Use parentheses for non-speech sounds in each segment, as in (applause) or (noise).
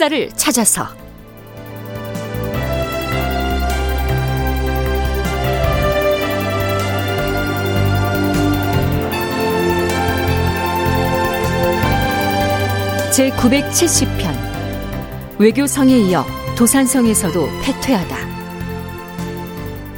역사를 찾아서. 제 970편. 외교성에 이어 도산성에서도 패퇴하다.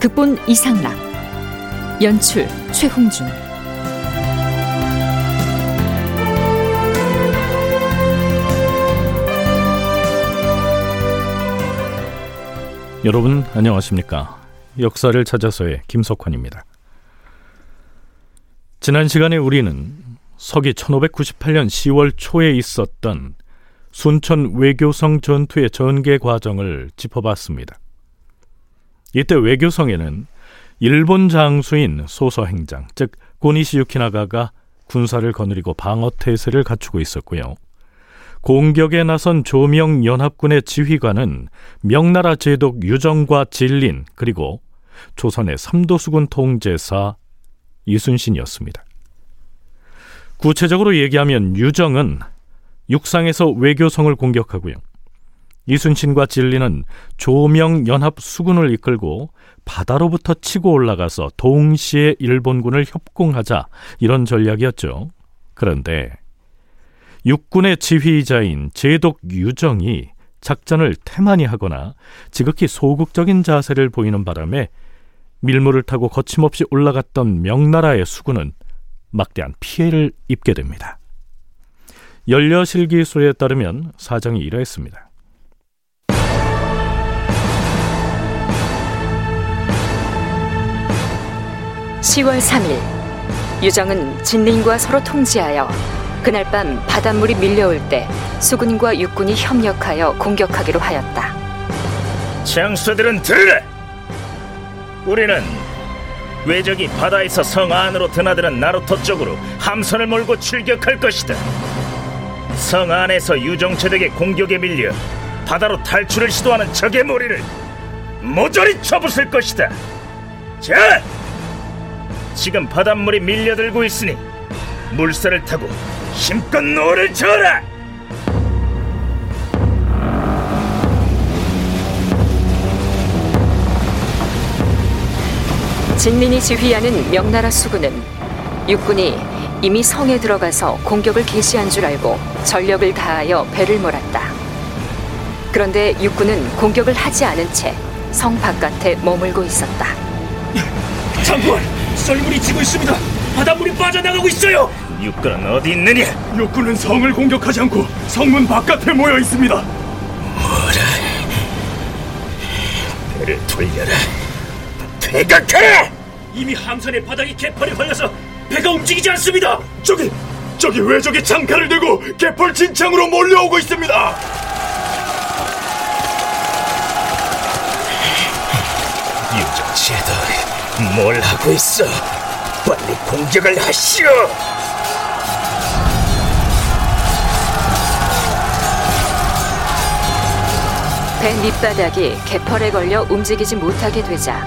극본 이상락. 연출 최홍준 여러분 안녕하십니까? 역사를 찾아서의 김석환입니다. 지난 시간에 우리는 서기 1598년 10월 초에 있었던 순천 외교성 전투의 전개 과정을 짚어봤습니다. 이때 외교성에는 일본 장수인 소서 행장, 즉 고니시 유키나가가 군사를 거느리고 방어 태세를 갖추고 있었고요. 공격에 나선 조명 연합군의 지휘관은 명나라 제독 유정과 진린 그리고 조선의 삼도수군 통제사 이순신이었습니다. 구체적으로 얘기하면 유정은 육상에서 외교성을 공격하고요. 이순신과 진리는 조명 연합 수군을 이끌고 바다로부터 치고 올라가서 동시에 일본군을 협공하자 이런 전략이었죠. 그런데 육군의 지휘자인 제독 유정이 작전을 태만히 하거나 지극히 소극적인 자세를 보이는 바람에 밀물을 타고 거침없이 올라갔던 명나라의 수군은 막대한 피해를 입게 됩니다. 연려실기술에 따르면 사정이 이러했습니다. (10월 3일) 유정은 진린과 서로 통지하여 그날 밤 바닷물이 밀려올 때 수군과 육군이 협력하여 공격하기로 하였다. 장수들은 들으라! 우리는 외적이 바다에서 성 안으로 드나드는 나루토 쪽으로 함선을 몰고 출격할 것이다. 성 안에서 유정체덕의 공격에 밀려 바다로 탈출을 시도하는 적의 머리를 모조리 쳐부술 것이다. 자, 지금 바닷물이 밀려들고 있으니 물살을 타고 힘껏 노를 져라! 진린이 지휘하는 명나라 수군은 육군이 이미 성에 들어가서 공격을 개시한 줄 알고 전력을 다하여 배를 몰았다. 그런데 육군은 공격을 하지 않은 채 성 바깥에 머물고 있었다. (laughs) 장군, 썰물이 지고 있습니다. 바닷물이 빠져나가고 있어요. 육군은 어디 있느냐? 육군은 성을 공격하지 않고 성문 바깥에 모여 있습니다. 뭐라? 배를 돌려라. 퇴각하라! 이미 함선의 바닥이 개펄이 걸려서 배가 움직이지 않습니다. 저기, 저기 외적이 장칼을 들고 개펄 진창으로 몰려오고 있습니다. 유정씨도 뭘 하고 있어? 빨리 공격을 하시오! 배 밑바닥이 개펄에 걸려 움직이지 못하게 되자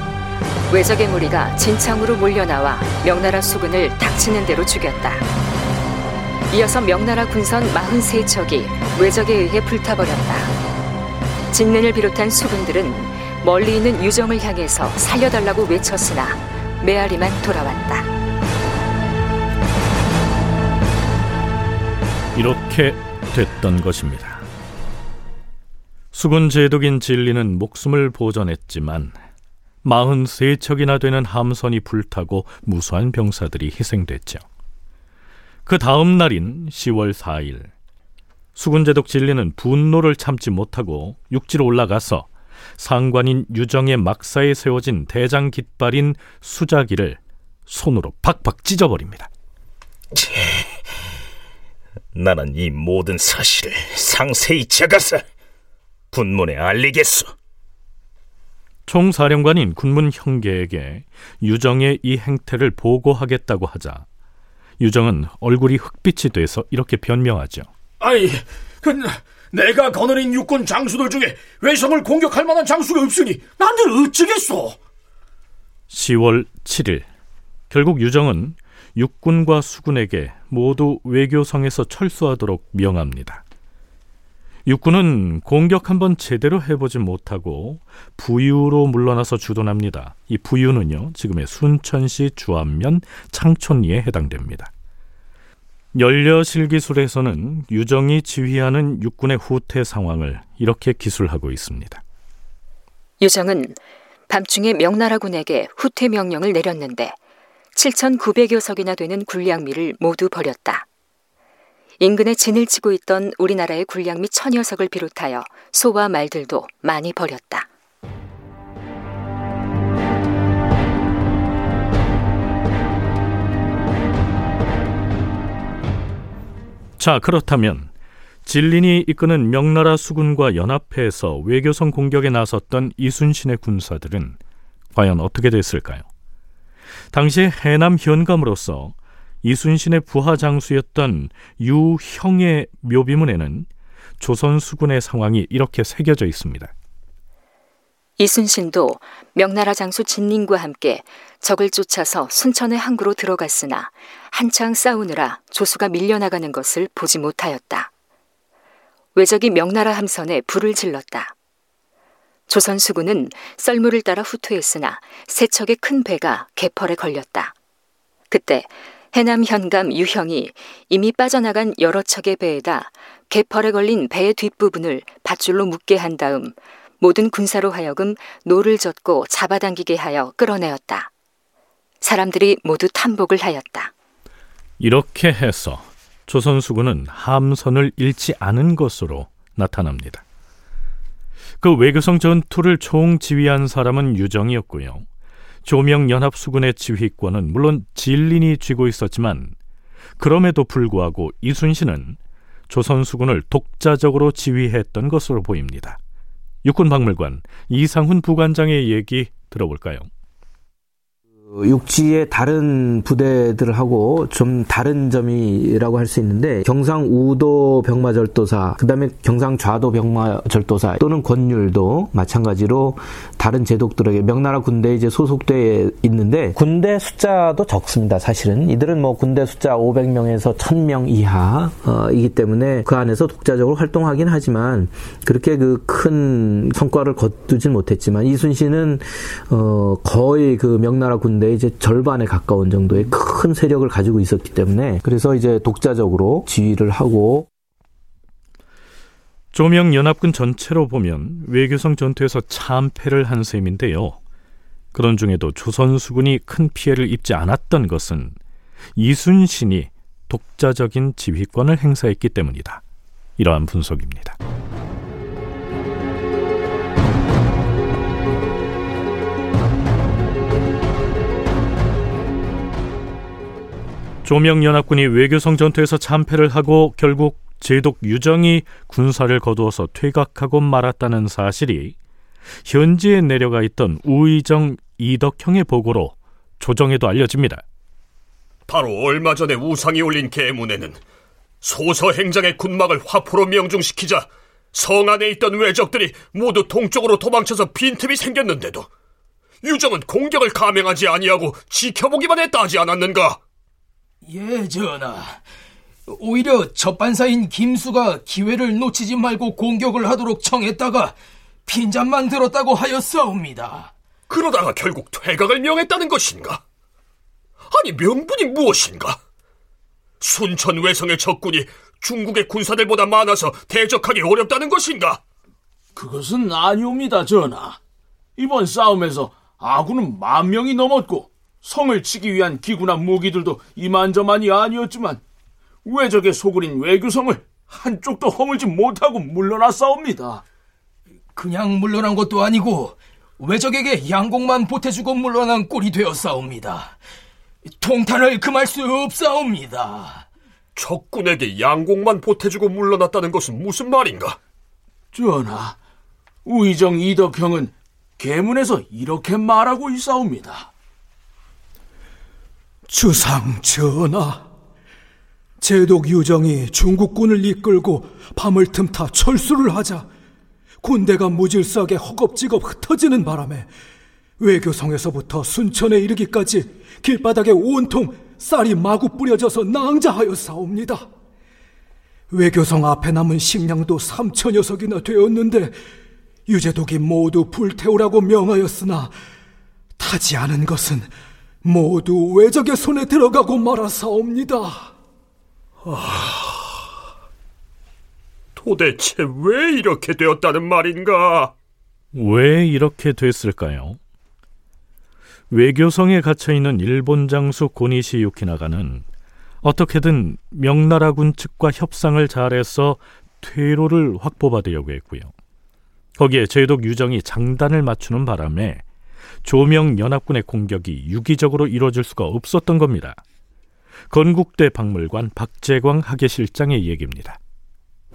외적의 무리가 진창으로 몰려나와 명나라 수군을 닥치는 대로 죽였다. 이어서 명나라 군선 43척이 외적에 의해 불타버렸다. 진nen을 비롯한 수군들은 멀리 있는 유정을 향해서 살려달라고 외쳤으나 메아리만 돌아왔다. 이렇게 됐던 것입니다. 수군 제독인 진리는 목숨을 보전했지만 43척이나 되는 함선이 불타고 무수한 병사들이 희생됐죠. 그 다음 날인 10월 4일 수군 제독 진리는 분노를 참지 못하고 육지로 올라가서 상관인 유정의 막사에 세워진 대장 깃발인 수자기를 손으로 팍팍 찢어버립니다. 나는 이 모든 사실을 상세히 적어서 군문에 알리겠소. 총사령관인 군문 형계에게 유정의 이 행태를 보고하겠다고 하자 유정은 얼굴이 흑빛이 돼서 이렇게 변명하죠. 아이, 그 내가 거느린 육군 장수들 중에 외성을 공격할 만한 장수가 없으니 난들 어찌겠소? 10월 7일 결국 유정은 육군과 수군에게 모두 외교성에서 철수하도록 명합니다. 육군은 공격 한번 제대로 해보지 못하고 부유로 물러나서 주둔합니다. 이 부유는요, 지금의 순천시 주안면 창촌리에 해당됩니다. 연려실 기술에서는 유정이 지휘하는 육군의 후퇴 상황을 이렇게 기술하고 있습니다. 유정은 밤중에 명나라군에게 후퇴 명령을 내렸는데 7,900여 석이나 되는 군량미를 모두 버렸다. 인근에 진을 치고 있던 우리나라의 군량미 천여 석을 비롯하여 소와 말들도 많이 버렸다. 자, 그렇다면 진린이 이끄는 명나라 수군과 연합해서 외교성 공격에 나섰던 이순신의 군사들은 과연 어떻게 됐을까요? 당시 해남 현감으로서 이순신의 부하 장수였던 유형의 묘비문에는 조선 수군의 상황이 이렇게 새겨져 있습니다. 이순신도 명나라 장수 진린과 함께 적을 쫓아서 순천의 항구로 들어갔으나 한창 싸우느라 조수가 밀려나가는 것을 보지 못하였다. 외적이 명나라 함선에 불을 질렀다. 조선 수군은 썰물을 따라 후퇴했으나 세 척의 큰 배가 개펄에 걸렸다. 그때 해남 현감 유형이 이미 빠져나간 여러 척의 배에다 개펄에 걸린 배의 뒷부분을 밧줄로 묶게 한 다음 모든 군사로 하여금 노를 젓고 잡아당기게 하여 끌어내었다. 사람들이 모두 탄복을 하였다. 이렇게 해서 조선 수군은 함선을 잃지 않은 것으로 나타납니다. 그 외교성 전투를 총 지휘한 사람은 유정이었고요. 조명연합수군의 지휘권은 물론 진린이 쥐고 있었지만 그럼에도 불구하고 이순신은 조선수군을 독자적으로 지휘했던 것으로 보입니다. 육군박물관 이상훈 부관장의 얘기 들어볼까요? 육지의 다른 부대들하고 좀 다른 점이라고 할 수 있는데 경상 우도 병마절도사 그다음에 경상 좌도 병마절도사 또는 권율도 마찬가지로 다른 제독들에게 명나라 군대에 이제 소속돼 있는데 군대 숫자도 적습니다. 사실은 이들은 뭐 군대 숫자 500명에서 1000명 이하이기 때문에 그 안에서 독자적으로 활동하긴 하지만 그렇게 그 큰 성과를 거두진 못했지만 이순신은 어 거의 그 명나라 군대 이제 절반에 가까운 정도의 큰 세력을 가지고 있었기 때문에 그래서 이제 독자적으로 지휘를 하고 조명 연합군 전체로 보면 외교성 전투에서 참패를 한 셈인데요. 그런 중에도 조선 수군이 큰 피해를 입지 않았던 것은 이순신이 독자적인 지휘권을 행사했기 때문이다. 이러한 분석입니다. 조명연합군이 외교성 전투에서 참패를 하고 결국 제독 유정이 군사를 거두어서 퇴각하고 말았다는 사실이 현지에 내려가 있던 우의정 이덕형의 보고로 조정에도 알려집니다. 바로 얼마 전에 우상이 올린 계문에는 소서 행장의 군막을 화포로 명중시키자 성 안에 있던 외적들이 모두 동쪽으로 도망쳐서 빈틈이 생겼는데도 유정은 공격을 감행하지 아니하고 지켜보기만 했다 하지 않았는가? 예, 전하. 오히려 첫반사인 김수가 기회를 놓치지 말고 공격을 하도록 청했다가 핀잔만 들었다고 하였사옵니다. 그러다가 결국 퇴각을 명했다는 것인가? 아니 명분이 무엇인가? 순천 외성의 적군이 중국의 군사들보다 많아서 대적하기 어렵다는 것인가? 그것은 아니옵니다, 전하. 이번 싸움에서 아군은 만 명이 넘었고 성을 치기 위한 기구나 무기들도 이만저만이 아니었지만 외적의 소굴인 외교성을 한쪽도 허물지 못하고 물러났사옵니다. 그냥 물러난 것도 아니고 외적에게 양곡만 보태주고 물러난 꼴이 되었사옵니다. 통탄을 금할 수 없사옵니다. 적군에게 양곡만 보태주고 물러났다는 것은 무슨 말인가? 전하, 우의정 이덕형은 계문에서 이렇게 말하고 있사옵니다. 주상 전하, 제독 유정이 중국군을 이끌고 밤을 틈타 철수를 하자 군대가 무질서하게 허겁지겁 흩어지는 바람에 외교성에서부터 순천에 이르기까지 길바닥에 온통 쌀이 마구 뿌려져서 낭자하여 싸웁니다. 외교성 앞에 남은 식량도 3천 녀석이나 되었는데 유재독이 모두 불태우라고 명하였으나 타지 않은 것은 모두 외적의 손에 들어가고 말아사옵니다. 아, 도대체 왜 이렇게 되었다는 말인가? 왜 이렇게 됐을까요? 외교성에 갇혀 있는 일본 장수 고니시 유키나가는 어떻게든 명나라군 측과 협상을 잘해서 퇴로를 확보받으려고 했고요. 거기에 제독 유정이 장단을 맞추는 바람에 조명 연합군의 공격이 유기적으로 이루어질 수가 없었던 겁니다. 건국대 박물관 박재광 학예실장의 얘기입니다.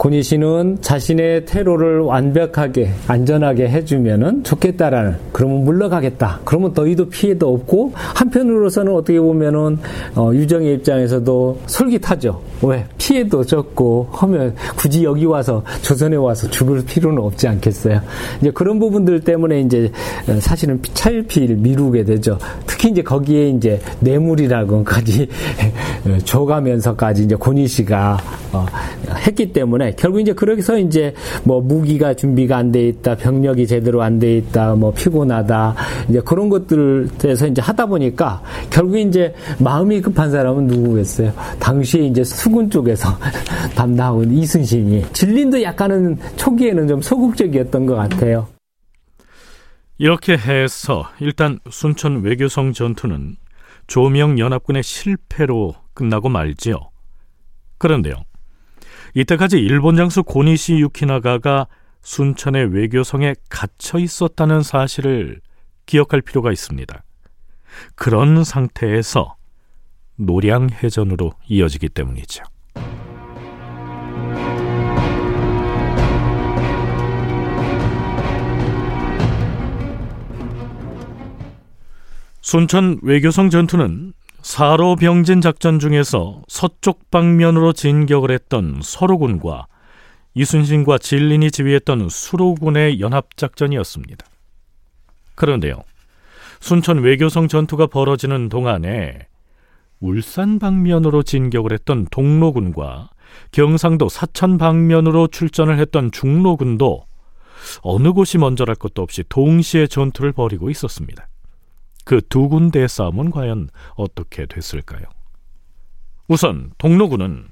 고니 씨는 자신의 테러를 완벽하게 안전하게 해주면은 좋겠다라는 그러면 물러가겠다. 그러면 너희도 피해도 없고 한편으로서는 어떻게 보면은 어, 유정의 입장에서도 솔깃하죠. 왜 피해도 적고 하면 굳이 여기 와서 조선에 와서 죽을 필요는 없지 않겠어요. 이제 그런 부분들 때문에 이제 사실은 차일피일 미루게 되죠. 특히 이제 거기에 이제 뇌물이라고까지 (laughs) 줘가면서까지 이제 고니 씨가 어, 했기 때문에 결국 이제 그러기서 이제 뭐 무기가 준비가 안 돼 있다, 병력이 제대로 안 돼 있다, 뭐 피곤하다, 이제 그런 것들에서 이제 하다 보니까 결국 이제 마음이 급한 사람은 누구겠어요? 당시에 이제 수군 쪽에서 (laughs) 담당하고 이순신이 진린도 약간은 초기에는 좀 소극적이었던 것 같아요. 이렇게 해서 일단 순천 외교성 전투는 조명 연합군의 실패로 끝나고 말지요. 그런데요. 이때까지 일본 장수 고니시 유키나가가 순천의 외교성에 갇혀 있었다는 사실을 기억할 필요가 있습니다. 그런 상태에서 노량해전으로 이어지기 때문이죠. 순천 외교성 전투는 사로 병진 작전 중에서 서쪽 방면으로 진격을 했던 서로군과 이순신과 진린이 지휘했던 수로군의 연합 작전이었습니다. 그런데요. 순천 외교성 전투가 벌어지는 동안에 울산 방면으로 진격을 했던 동로군과 경상도 사천 방면으로 출전을 했던 중로군도 어느 곳이 먼저랄 것도 없이 동시에 전투를 벌이고 있었습니다. 그 두 군데의 싸움은 과연 어떻게 됐을까요? 우선 동로군은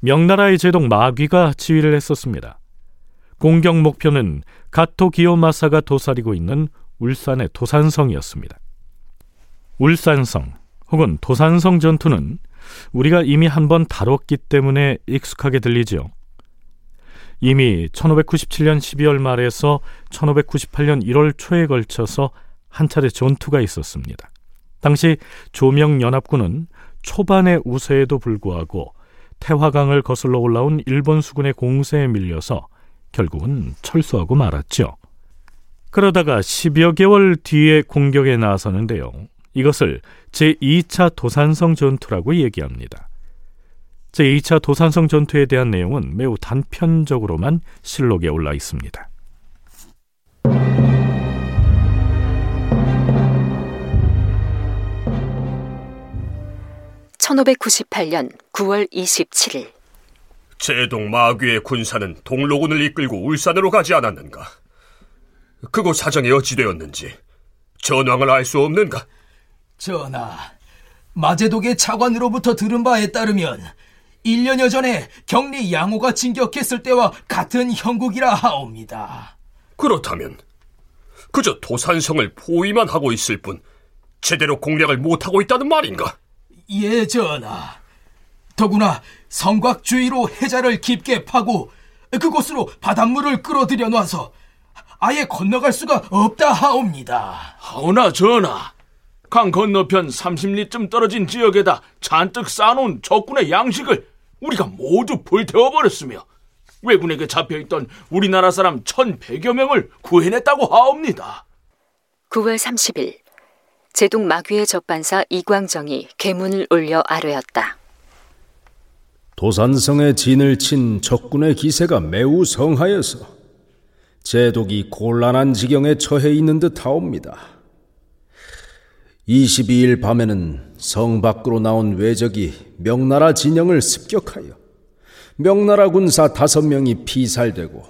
명나라의 제독 마귀가 지휘를 했었습니다. 공격 목표는 가토 기요마사가 도사리고 있는 울산의 도산성이었습니다. 울산성 혹은 도산성 전투는 우리가 이미 한번 다뤘기 때문에 익숙하게 들리죠. 이미 1597년 12월 말에서 1598년 1월 초에 걸쳐서 한 차례 전투가 있었습니다. 당시 조명연합군은 초반의 우세에도 불구하고 태화강을 거슬러 올라온 일본 수군의 공세에 밀려서 결국은 철수하고 말았죠. 그러다가 10여 개월 뒤에 공격에 나서는데요. 이것을 제2차 도산성 전투라고 얘기합니다. 제2차 도산성 전투에 대한 내용은 매우 단편적으로만 실록에 올라 있습니다. 1598년 9월 27일 제동 마귀의 군사는 동로군을 이끌고 울산으로 가지 않았는가? 그곳 사정이 어찌 되었는지 전황을 알 수 없는가? 전하, 마제독의 차관으로부터 들은 바에 따르면 1년여 전에 경리 양호가 진격했을 때와 같은 형국이라 하옵니다. 그렇다면 그저 도산성을 포위만 하고 있을 뿐 제대로 공략을 못하고 있다는 말인가? 예, 전하. 더구나 성곽 주위로 해자를 깊게 파고 그곳으로 바닷물을 끌어들여 놔서 아예 건너갈 수가 없다 하옵니다. 하오나 전하, 강 건너편 30리쯤 떨어진 지역에다 잔뜩 쌓아놓은 적군의 양식을 우리가 모두 불태워버렸으며 왜군에게 잡혀있던 우리나라 사람 1100여 명을 구해냈다고 하옵니다. 9월 30일 제동 마귀의 접반사 이광정이 계문을 올려 아뢰었다. 도산성에 진을 친 적군의 기세가 매우 성하여서 제독이 곤란한 지경에 처해 있는 듯 하옵니다. 22일 밤에는 성 밖으로 나온 외적이 명나라 진영을 습격하여 명나라 군사 다섯 명이 피살되고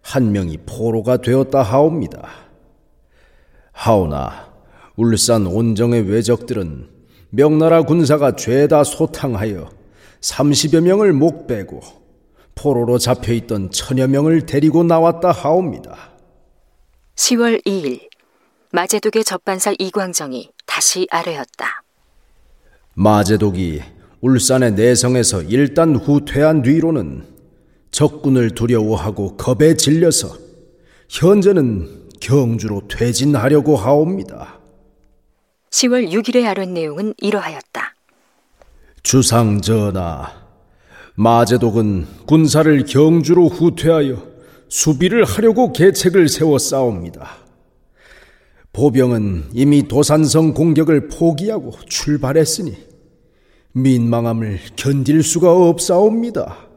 한 명이 포로가 되었다 하옵니다. 하오나 울산 온정의 외적들은 명나라 군사가 죄다 소탕하여 30여 명을 목 빼고 포로로 잡혀있던 천여 명을 데리고 나왔다 하옵니다. 10월 2일 마제독의 접반사 이광정이 다시 아뢰었다. 마제독이 울산의 내성에서 일단 후퇴한 뒤로는 적군을 두려워하고 겁에 질려서 현재는 경주로 퇴진하려고 하옵니다. 10월 6일에 아뢰 내용은 이러하였다. 주상 전하, 마제독은 군사를 경주로 후퇴하여 수비를 하려고 계책을 세워 싸웁니다. 보병은 이미 도산성 공격을 포기하고 출발했으니 민망함을 견딜 수가 없사옵니다.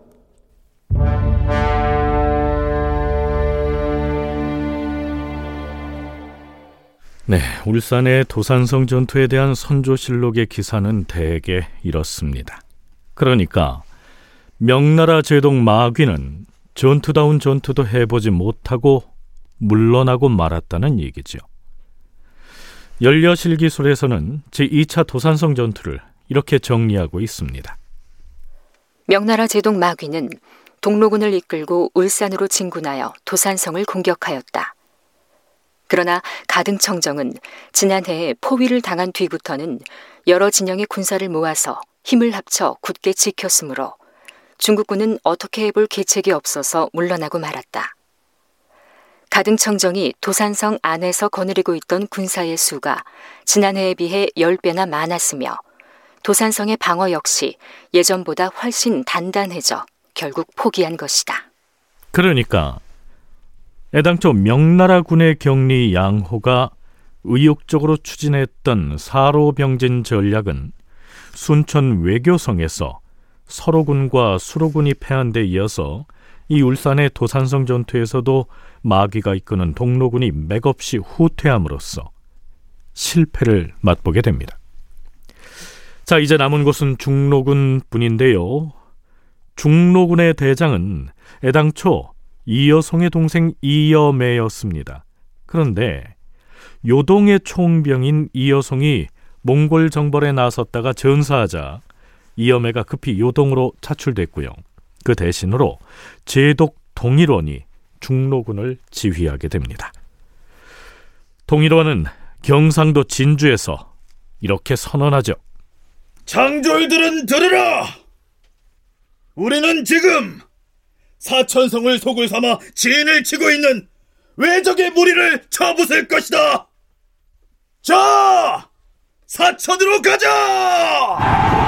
네, 울산의 도산성 전투에 대한 선조실록의 기사는 대개 이렇습니다. 그러니까 명나라 제동 마귀는 전투다운 전투도 해보지 못하고 물러나고 말았다는 얘기죠. 연려실기술에서는 제2차 도산성 전투를 이렇게 정리하고 있습니다. 명나라 제동 마귀는 동로군을 이끌고 울산으로 진군하여 도산성을 공격하였다. 그러나 가등청정은 지난해에 포위를 당한 뒤부터는 여러 진영의 군사를 모아서 힘을 합쳐 굳게 지켰으므로 중국군은 어떻게 해볼 계책이 없어서 물러나고 말았다. 가등청정이 도산성 안에서 거느리고 있던 군사의 수가 지난해에 비해 10배나 많았으며 도산성의 방어 역시 예전보다 훨씬 단단해져 결국 포기한 것이다. 그러니까 애당초 명나라 군의 격리 양호가 의욕적으로 추진했던 사로병진 전략은 순천 외교성에서 서로군과 수로군이 패한 데 이어서 이 울산의 도산성 전투에서도 마귀가 이끄는 동로군이 맥없이 후퇴함으로써 실패를 맛보게 됩니다. 자, 이제 남은 곳은 중로군 뿐인데요. 중로군의 대장은 애당초 이여송의 동생 이여매였습니다. 그런데 요동의 총병인 이여송이 몽골 정벌에 나섰다가 전사하자 이여매가 급히 요동으로 차출됐고요. 그 대신으로 제독 동일원이 중로군을 지휘하게 됩니다. 동일원은 경상도 진주에서 이렇게 선언하죠. 장졸들은 들으라! 우리는 지금 사천성을 속을 삼아 진을 치고 있는 외적의 무리를 쳐부술 것이다! 자! 사천으로 가자!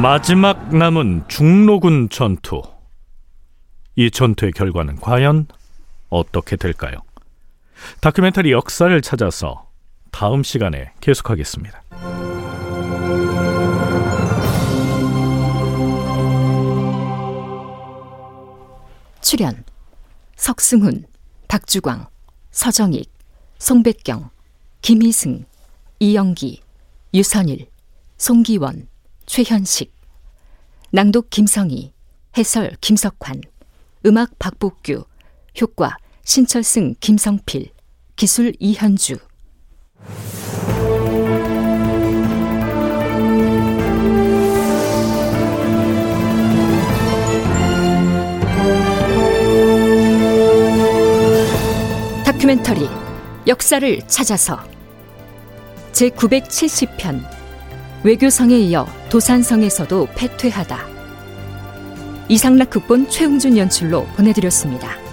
마지막 남은 중로군 전투. 이 전투의 결과는 과연 어떻게 될까요? 다큐멘터리 역사를 찾아서 다음 시간에 계속하겠습니다. 출연 석승훈, 박주광, 서정익, 송백경, 김희승, 이영기, 유선일, 송기원, 최현식 낭독 김성희 해설 김석환 음악 박복규 효과 신철승 김성필 기술 이현주 다큐멘터리 역사를 찾아서 제 970편 외교성에 이어 도산성에서도 패퇴하다 이상락 극본 최웅준 연출로 보내드렸습니다.